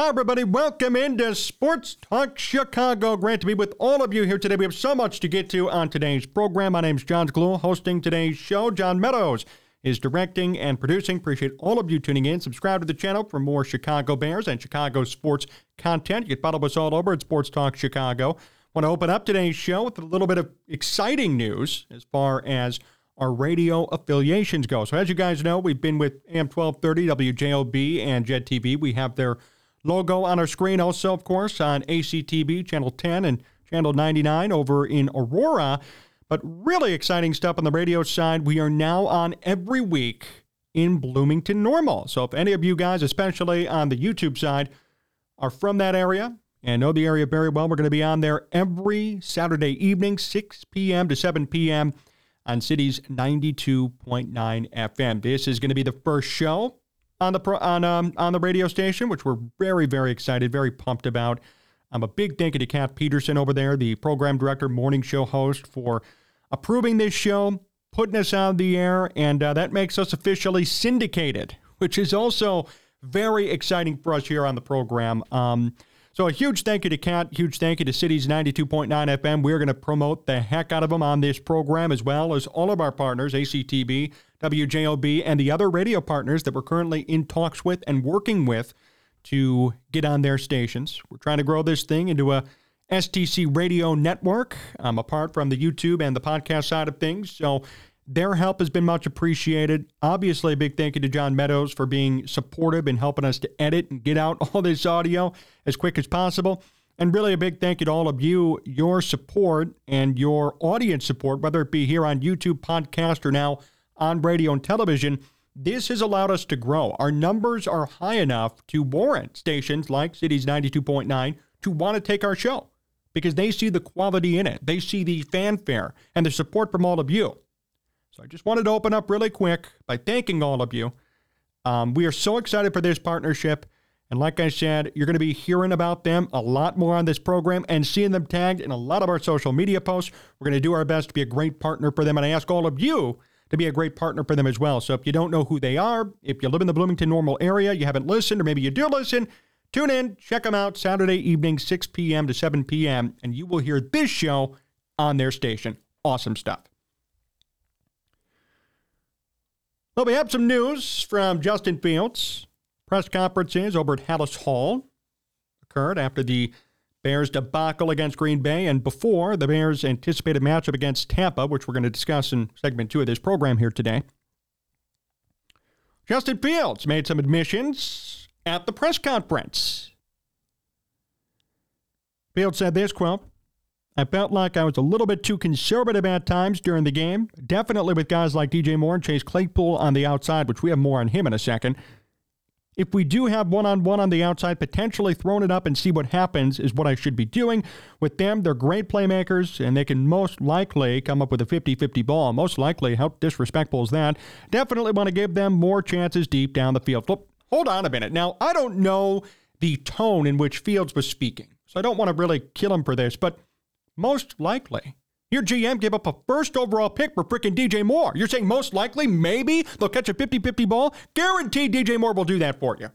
Hi, everybody. Welcome into Sports Talk Chicago. Great to be with all of you here today. We have so much to get to on today's program. My name's Jon Zaghloul, hosting today's show. John Meadows is directing and producing. Appreciate all of you tuning in. Subscribe to the channel for more Chicago Bears and Chicago sports content. You can follow us all over at Sports Talk Chicago. Want to open up today's show with a little bit of exciting news as far as our radio affiliations go. So, as you guys know, we've been with AM 1230, WJOB, and JED TV. We have their logo on our screen. Also, of course, on ACTV, Channel 10 and Channel 99 over in Aurora. But really exciting stuff on the radio side. We are now on every week in Bloomington Normal. So if any of you guys, especially on the YouTube side, are from that area and know the area very well, we're going to be on there every Saturday evening, 6 p.m. to 7 p.m. on Cities 92.9 FM. This is going to be the first show on the pro, on um, on the radio station, which we're very very excited, very pumped about. I'm a big thank you to Kat Peterson over there, the program director, morning show host, for approving this show, putting us on the air, and uh, that makes us officially syndicated, which is also very exciting for us here on the program. Um, so a huge thank you to Kat, huge thank you to Cities 92.9 FM. We're going to promote the heck out of them on this program, as well as all of our partners, ACTV, WJOB, and the other radio partners that we're currently in talks with and working with to get on their stations. We're trying to grow this thing into a STC radio network, um, apart from the YouTube and the podcast side of things. So their help has been much appreciated. Obviously, a big thank you to John Meadows for being supportive and helping us to edit and get out all this audio as quick as possible. And really, a big thank you to all of you, your support and your audience support, whether it be here on YouTube, podcast, or now on radio and television. This has allowed us to grow. Our numbers are high enough to warrant stations like Cities 92.9 to want to take our show because they see the quality in it. They see the fanfare and the support from all of you. I just wanted to open up really quick by thanking all of you. Um, we are so excited for this partnership. And like I said, you're going to be hearing about them a lot more on this program and seeing them tagged in a lot of our social media posts. We're going to do our best to be a great partner for them. And I ask all of you to be a great partner for them as well. So if you don't know who they are, if you live in the Bloomington Normal area, you haven't listened, or maybe you do listen, tune in, check them out Saturday evening, 6 p.m. to 7 p.m., and you will hear this show on their station. Awesome stuff. Well, we have some news from Justin Fields. Press conferences over at Halas Hall occurred after the Bears debacle against Green Bay and before the Bears' anticipated matchup against Tampa, which we're going to discuss in segment two of this program here today. Justin Fields made some admissions at the press conference. Fields said this quote, I felt like I was a little bit too conservative at times during the game, definitely with guys like DJ Moore and Chase Claypool on the outside, which we have more on him in a second. If we do have one on one on the outside, potentially throwing it up and see what happens is what I should be doing. With them, they're great playmakers, and they can most likely come up with a 50 50 ball. Most likely, how disrespectful is that? Definitely want to give them more chances deep down the field. Look, hold on a minute. Now, I don't know the tone in which Fields was speaking, so I don't want to really kill him for this, but most likely, your GM gave up a first overall pick for freaking DJ Moore. You're saying most likely, maybe they'll catch a 50 50 ball? Guaranteed DJ Moore will do that for you.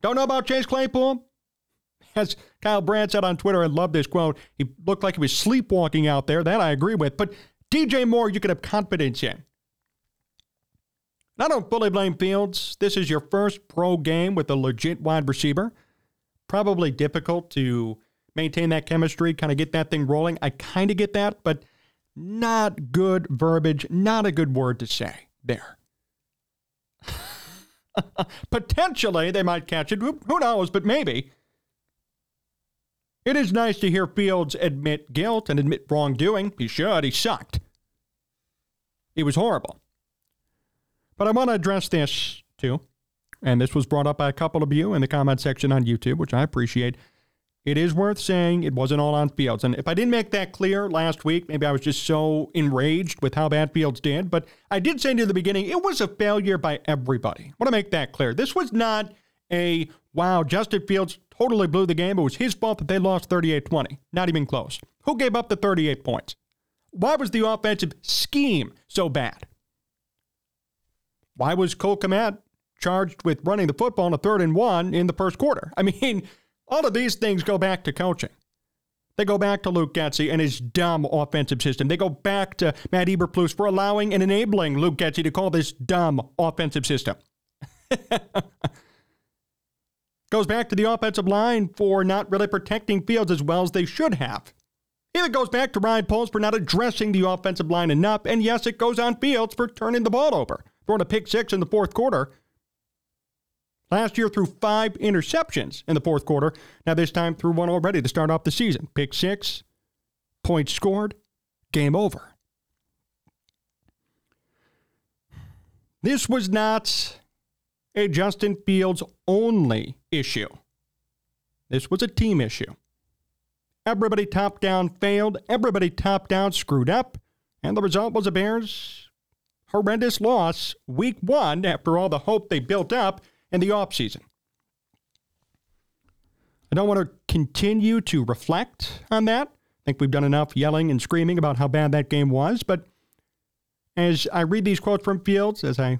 Don't know about Chase Claypool? As Kyle Brandt said on Twitter, I love this quote. He looked like he was sleepwalking out there. That I agree with. But DJ Moore, you can have confidence in. I don't fully blame Fields. This is your first pro game with a legit wide receiver. Probably difficult to maintain that chemistry, kind of get that thing rolling. I kind of get that, but not good verbiage, not a good word to say there. Potentially, they might catch it. Who, knows, but maybe. It is nice to hear Fields admit guilt and admit wrongdoing. He should. He sucked. It was horrible. But I want to address this too. And this was brought up by a couple of you in the comment section on YouTube, which I appreciate. It is worth saying it wasn't all on Fields. And if I didn't make that clear last week, maybe I was just so enraged with how bad Fields did. But I did say near the beginning, it was a failure by everybody. I want to make that clear. This was not a, wow, Justin Fields totally blew the game. It was his fault that they lost 38 20. Not even close. Who gave up the 38 points? Why was the offensive scheme so bad? Why was Cole Kmet charged with running the football on a third and one in the first quarter. I mean, all of these things go back to coaching. They go back to Luke Getsy and his dumb offensive system. They go back to Matt Eberflus for allowing and enabling Luke Getsy to call this dumb offensive system. goes back to the offensive line for not really protecting Fields as well as they should have. It goes back to Ryan Poles for not addressing the offensive line enough. And yes, it goes on Fields for turning the ball over, throwing a pick six in the fourth quarter. Last year threw five interceptions in the fourth quarter. Now this time threw one already to start off the season. Pick six, points scored, game over. This was not a Justin Fields only issue. This was a team issue. Everybody top down failed. Everybody top down screwed up. And the result was a Bears horrendous loss week one after all the hope they built up in the offseason. I don't want to continue to reflect on that. I think we've done enough yelling and screaming about how bad that game was. But as I read these quotes from Fields, as I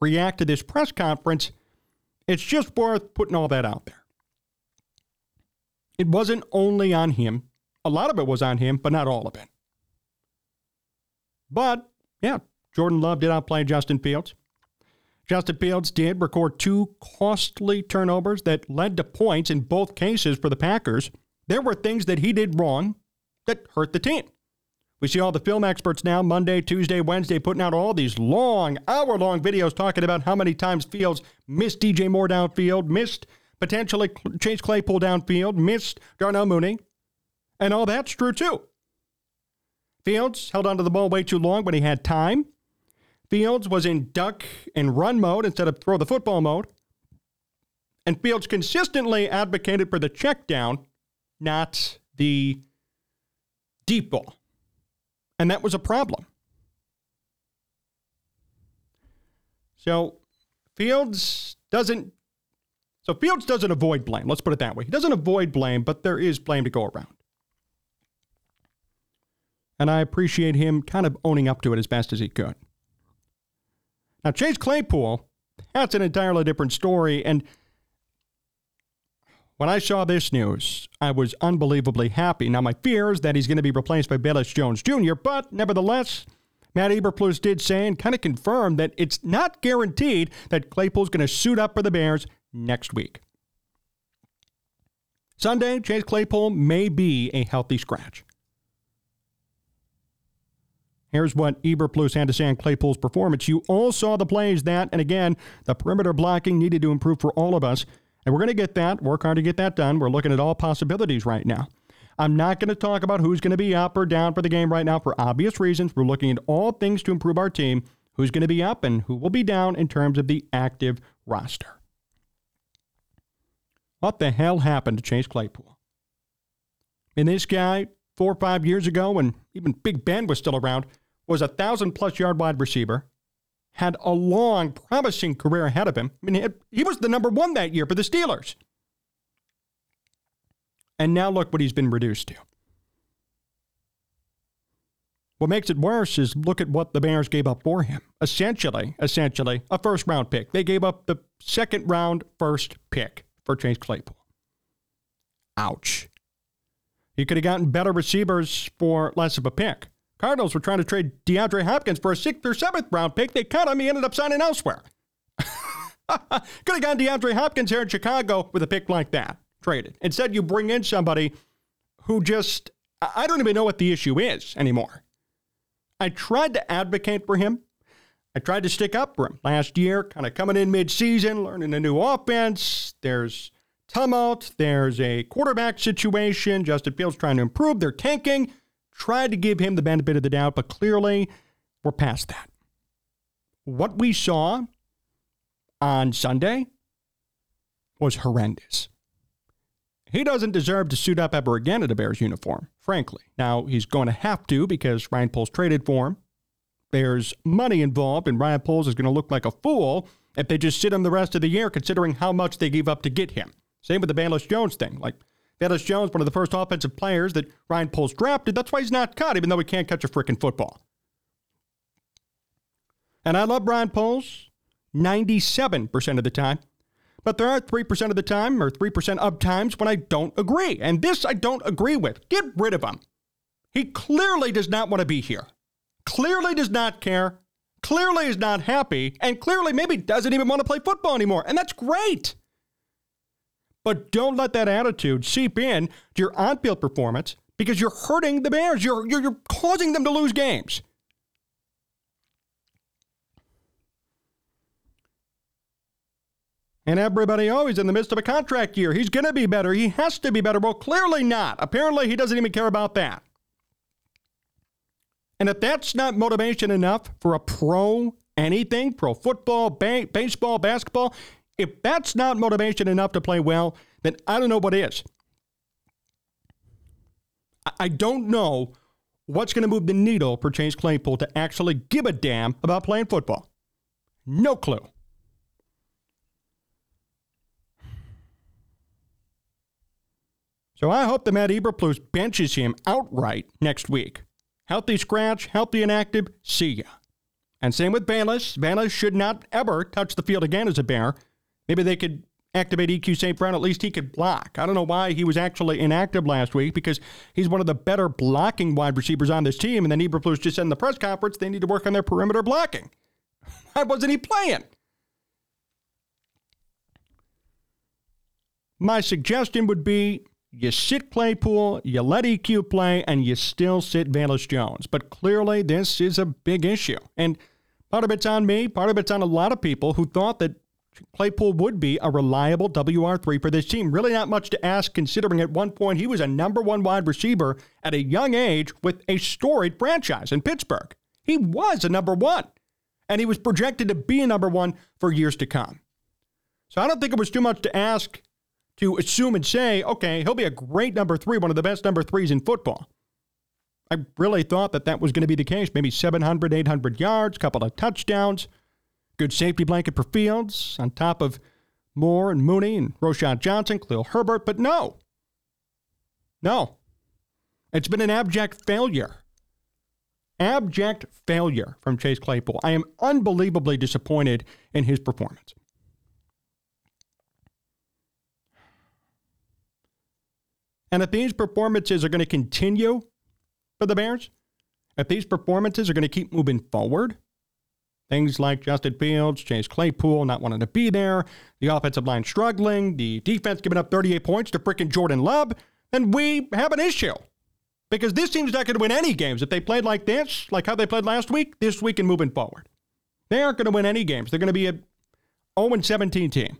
react to this press conference, it's just worth putting all that out there. It wasn't only on him. A lot of it was on him, but not all of it. But, yeah, Jordan Love did outplay Justin Fields. Justin Fields did record two costly turnovers that led to points in both cases for the Packers. There were things that he did wrong that hurt the team. We see all the film experts now, Monday, Tuesday, Wednesday, putting out all these long, hour long videos talking about how many times Fields missed DJ Moore downfield, missed potentially Chase Claypool downfield, missed Darnell Mooney. And all that's true too. Fields held onto the ball way too long when he had time. Fields was in duck and run mode instead of throw the football mode. And Fields consistently advocated for the check down, not the deep ball. And that was a problem. So Fields doesn't so Fields doesn't avoid blame. Let's put it that way. He doesn't avoid blame, but there is blame to go around. And I appreciate him kind of owning up to it as best as he could. Now, Chase Claypool, that's an entirely different story. And when I saw this news, I was unbelievably happy. Now, my fear is that he's going to be replaced by Velus Jones Jr., but nevertheless, Matt Eberflus did say and kind of confirmed that it's not guaranteed that Claypool's going to suit up for the Bears next week. Sunday, Chase Claypool may be a healthy scratch. Here's what Eberflus had to say on Claypool's performance. You all saw the plays that, and again, the perimeter blocking needed to improve for all of us. And we're going to get that, work hard to get that done. We're looking at all possibilities right now. I'm not going to talk about who's going to be up or down for the game right now for obvious reasons. We're looking at all things to improve our team, who's going to be up and who will be down in terms of the active roster. What the hell happened to Chase Claypool? And this guy, four or five years ago, when even Big Ben was still around, was a thousand plus yard wide receiver, had a long, promising career ahead of him. I mean, he was the number one that year for the Steelers. And now look what he's been reduced to. What makes it worse is look at what the Bears gave up for him. Essentially, essentially, a first round pick. They gave up the second round first pick for Chase Claypool. Ouch. You could have gotten better receivers for less of a pick. Cardinals were trying to trade DeAndre Hopkins for a sixth or seventh round pick. They cut him. He ended up signing elsewhere. could have gotten DeAndre Hopkins here in Chicago with a pick like that. Traded. Instead, you bring in somebody who just, I don't even know what the issue is anymore. I tried to advocate for him. I tried to stick up for him last year, kind of coming in mid-season, learning a new offense. There's tumult. There's a quarterback situation. Justin Fields trying to improve. They're tanking. Tried to give him the benefit of the doubt, but clearly we're past that. What we saw on Sunday was horrendous. He doesn't deserve to suit up ever again in a Bears uniform, frankly. Now, he's going to have to because Ryan Poles traded for him. There's money involved, and Ryan Poles is going to look like a fool if they just sit him the rest of the year, considering how much they gave up to get him. Same with the Velus Jones thing. Like, Velus Jones, one of the first offensive players that Ryan Poles drafted, that's why he's not cut, even though he can't catch a freaking football. And I love Ryan Poles. 97% of the time. But there are 3% of the time, or 3% of times, when I don't agree. And this I don't agree with. Get rid of him. He clearly does not want to be here, clearly does not care, clearly is not happy, and clearly maybe doesn't even want to play football anymore. And that's great. But don't let that attitude seep in to your on field performance because you're hurting the Bears. You're, you're, you're causing them to lose games. And everybody, always in the midst of a contract year. He's going to be better. He has to be better. Well, clearly not. Apparently, he doesn't even care about that. And if that's not motivation enough for a pro anything, pro football, ba- baseball, basketball, if that's not motivation enough to play well, then I don't know what is. I don't know what's going to move the needle for Chase Claypool to actually give a damn about playing football. No clue. So I hope the Matt Eberflus benches him outright next week. Healthy scratch, healthy inactive, see ya. And same with Velus. Velus should not ever touch the field again as a Bear. Maybe they could activate EQ St. Brown. At least he could block. I don't know why he was actually inactive last week because he's one of the better blocking wide receivers on this team. And then Eberflus just said in the press conference they need to work on their perimeter blocking. Why wasn't he playing? My suggestion would be you sit Claypool, you let EQ play, and you still sit Velus Jones. But clearly, this is a big issue. And part of it's on me, part of it's on a lot of people who thought that Claypool would be a reliable WR3 for this team. Really, not much to ask, considering at one point he was a number one wide receiver at a young age with a storied franchise in Pittsburgh. He was a number one, and he was projected to be a number one for years to come. So I don't think it was too much to ask to assume and say, okay, he'll be a great number three, one of the best number threes in football. I really thought that that was going to be the case. Maybe 700, 800 yards, couple of touchdowns, good safety blanket for Fields, on top of Moore and Mooney and Roschon Johnson, Khalil Herbert. But no, no. It's been an abject failure. Abject failure from Chase Claypool. I am unbelievably disappointed in his performance. And if these performances are going to continue for the Bears, if these performances are going to keep moving forward, things like Justin Fields, Chase Claypool not wanting to be there, the offensive line struggling, the defense giving up 38 points to frickin' Jordan Love, then we have an issue. Because this team's not going to win any games. If they played like this, like how they played last week, this week and moving forward, they aren't going to win any games. They're going to be a 0 17 team.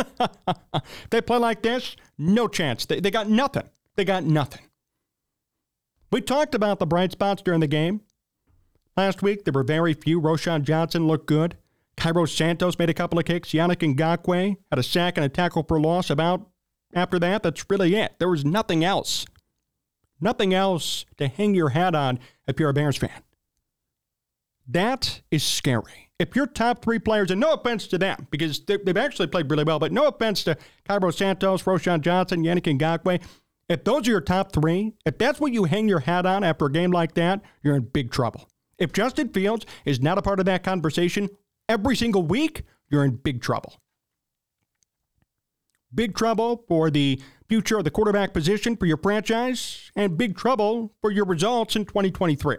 they play like this, no chance. They, they got nothing. They got nothing. We talked about the bright spots during the game. Last week, there were very few. Roschon Johnson looked good. Cairo Santos made a couple of kicks. Yannick Ngakoue had a sack and a tackle for loss. About after that, that's really it. There was nothing else. Nothing else to hang your hat on if you're a Bears fan. That is scary if your top three players, and no offense to them, because they've actually played really well, but no offense to Cairo Santos, Roschon Johnson, Yannick Ngakoue, if those are your top three, if that's what you hang your hat on after a game like that, you're in big trouble. If Justin Fields is not a part of that conversation every single week, you're in big trouble. Big trouble for the future of the quarterback position for your franchise, and big trouble for your results in 2023.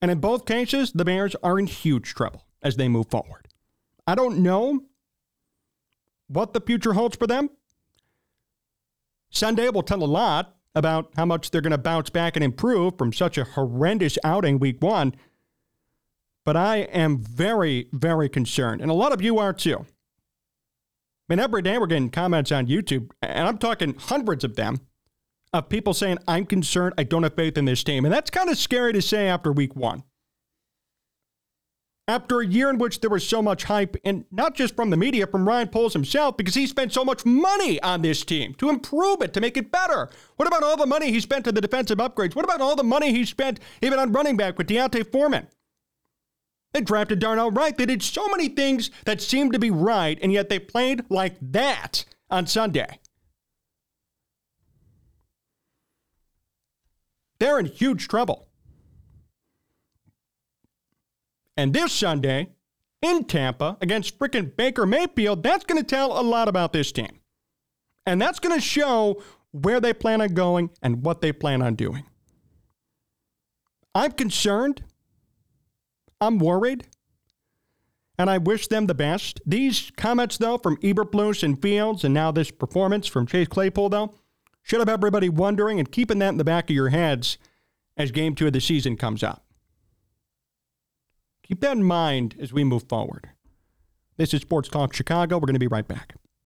And in both cases, the Bears are in huge trouble as they move forward. I don't know what the future holds for them. Sunday will tell a lot about how much they're going to bounce back and improve from such a horrendous outing week one. But I am very, very concerned. And a lot of you are too. I mean, every day we're getting comments on YouTube, and I'm talking hundreds of them, of people saying, I'm concerned, I don't have faith in this team. And that's kind of scary to say after week one after a year in which there was so much hype, and not just from the media, from Ryan Poles himself, because he spent so much money on this team to improve it, to make it better. What about all the money he spent on the defensive upgrades? What about all the money he spent even on running back with D'Onta Foreman? They drafted Darnell Wright. They did so many things that seemed to be right, and yet they played like that on Sunday. They're in huge trouble. And this Sunday, in Tampa against frickin' Baker Mayfield, that's going to tell a lot about this team. And that's going to show where they plan on going and what they plan on doing. I'm concerned. I'm worried. And I wish them the best. These comments, though, from Eberflus and Fields, and now this performance from Chase Claypool, though, should have everybody wondering and keeping that in the back of your heads as game two of the season comes up. Keep that in mind as we move forward. This is Sports Talk Chicago. We're going to be right back.